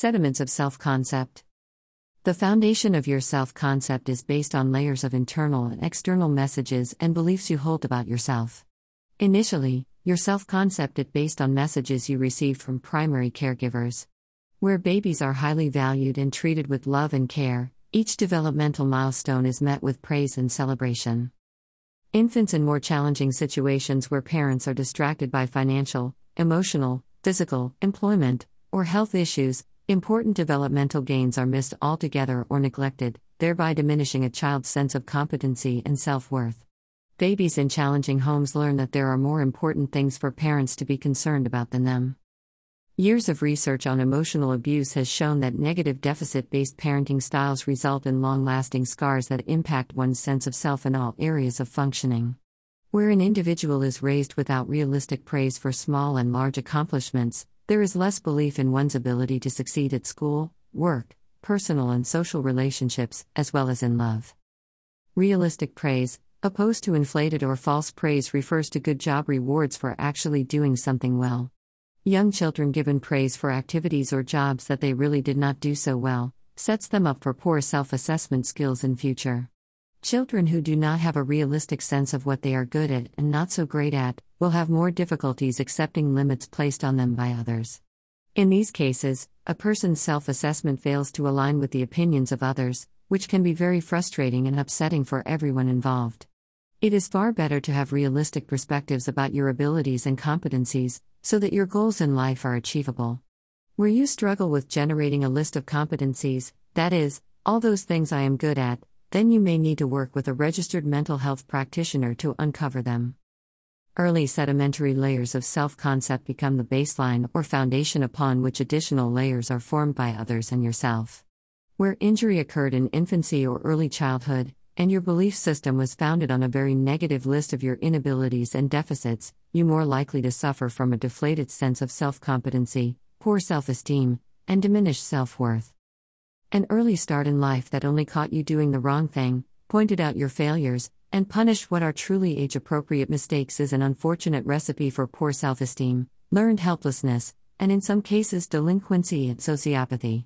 Sediments of self concept. The foundation of your self concept is based on layers of internal and external messages and beliefs you hold about yourself. Initially, your self concept is based on messages you received from primary caregivers. Where babies are highly valued and treated with love and care, each developmental milestone is met with praise and celebration. Infants in more challenging situations where parents are distracted by financial, emotional, physical, employment, or health issues, important developmental gains are missed altogether or neglected, thereby diminishing a child's sense of competency and self worth. Babies in challenging homes learn that there are more important things for parents to be concerned about than them. Years of research on emotional abuse has shown that negative deficit based parenting styles result in long lasting scars that impact one's sense of self in all areas of functioning. Where an individual is raised without realistic praise for small and large accomplishments, there is less belief in one's ability to succeed at school, work, personal and social relationships, as well as in love. Realistic praise, Opposed to inflated or false praise refers to good job rewards for actually doing something well. Young children given praise for activities or jobs that they really did not do so well sets them up for poor self assessment skills in future. Children who do not have a realistic sense of what they are good at and not so great at will have more difficulties accepting limits placed on them by others. In these cases, a person's self assessment fails to align with the opinions of others, which can be very frustrating and upsetting for everyone involved. It is far better to have realistic perspectives about your abilities and competencies, so that your goals in life are achievable. Where you struggle with generating a list of competencies, that is, all those things I am good at, then you may need to work with a registered mental health practitioner to uncover them. Early sedimentary layers of self concept become the baseline or foundation upon which additional layers are formed by others and yourself. Where injury occurred in infancy or early childhood, and your belief system was founded on a very negative list of your inabilities and deficits, you more likely to suffer from a deflated sense of self competency, poor self esteem, and diminished self worth. An early start in life that only caught you doing the wrong thing, pointed out your failures, and punish what are truly age appropriate mistakes is an unfortunate recipe for poor self esteem, learned helplessness, and in some cases delinquency and sociopathy.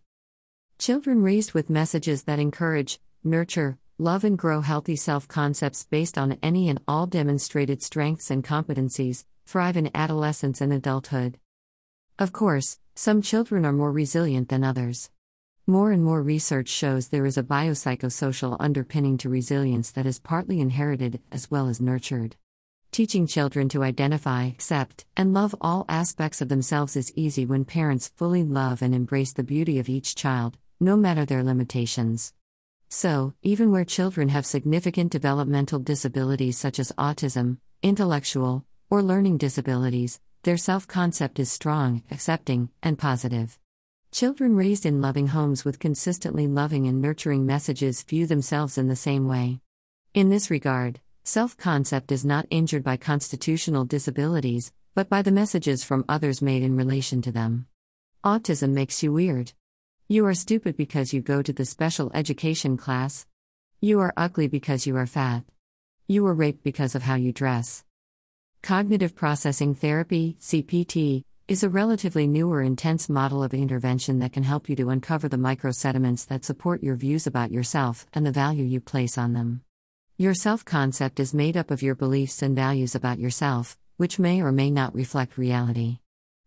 Children raised with messages that encourage, nurture, love, and grow healthy self concepts based on any and all demonstrated strengths and competencies thrive in adolescence and adulthood. Of course, some children are more resilient than others. More and more research shows there is a biopsychosocial underpinning to resilience that is partly inherited as well as nurtured. Teaching children to identify, accept, and love all aspects of themselves is easy when parents fully love and embrace the beauty of each child, no matter their limitations. So, even where children have significant developmental disabilities such as autism, intellectual, or learning disabilities, their self concept is strong, accepting, and positive. Children raised in loving homes with consistently loving and nurturing messages view themselves in the same way. In this regard, self concept is not injured by constitutional disabilities, but by the messages from others made in relation to them. Autism makes you weird. You are stupid because you go to the special education class. You are ugly because you are fat. You were raped because of how you dress. Cognitive processing therapy, CPT, is a relatively newer intense model of intervention that can help you to uncover the microsediments that support your views about yourself and the value you place on them. Your self concept is made up of your beliefs and values about yourself, which may or may not reflect reality.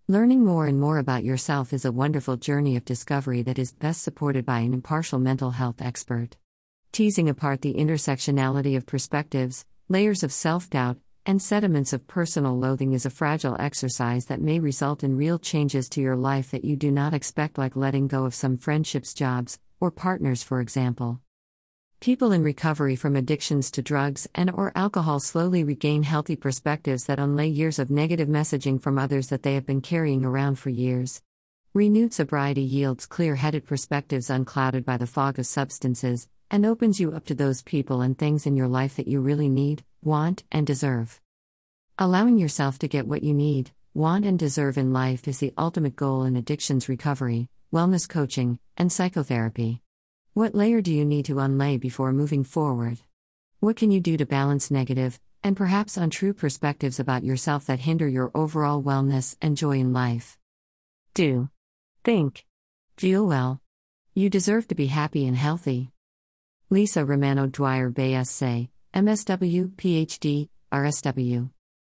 Learning more and more about yourself is a wonderful journey of discovery that is best supported by an impartial mental health expert. Teasing apart the intersectionality of perspectives, layers of self doubt, and sediments of personal loathing is a fragile exercise that may result in real changes to your life that you do not expect, like letting go of some friendships, jobs, or partners, for example. People in recovery from addictions to drugs and or alcohol slowly regain healthy perspectives that unlay years of negative messaging from others that they have been carrying around for years. Renewed sobriety yields clear-headed perspectives unclouded by the fog of substances and opens you up to those people and things in your life that you really need, want, and deserve. Allowing yourself to get what you need, want, and deserve in life is the ultimate goal in addictions recovery, wellness coaching, and psychotherapy. What layer do you need to unlay before moving forward? What can you do to balance negative, and perhaps untrue perspectives about yourself that hinder your overall wellness and joy in life? Do. Think. Feel well. You deserve to be happy and healthy. Lisa Romano Dwyer Bayes say, MSW, PhD, RSW.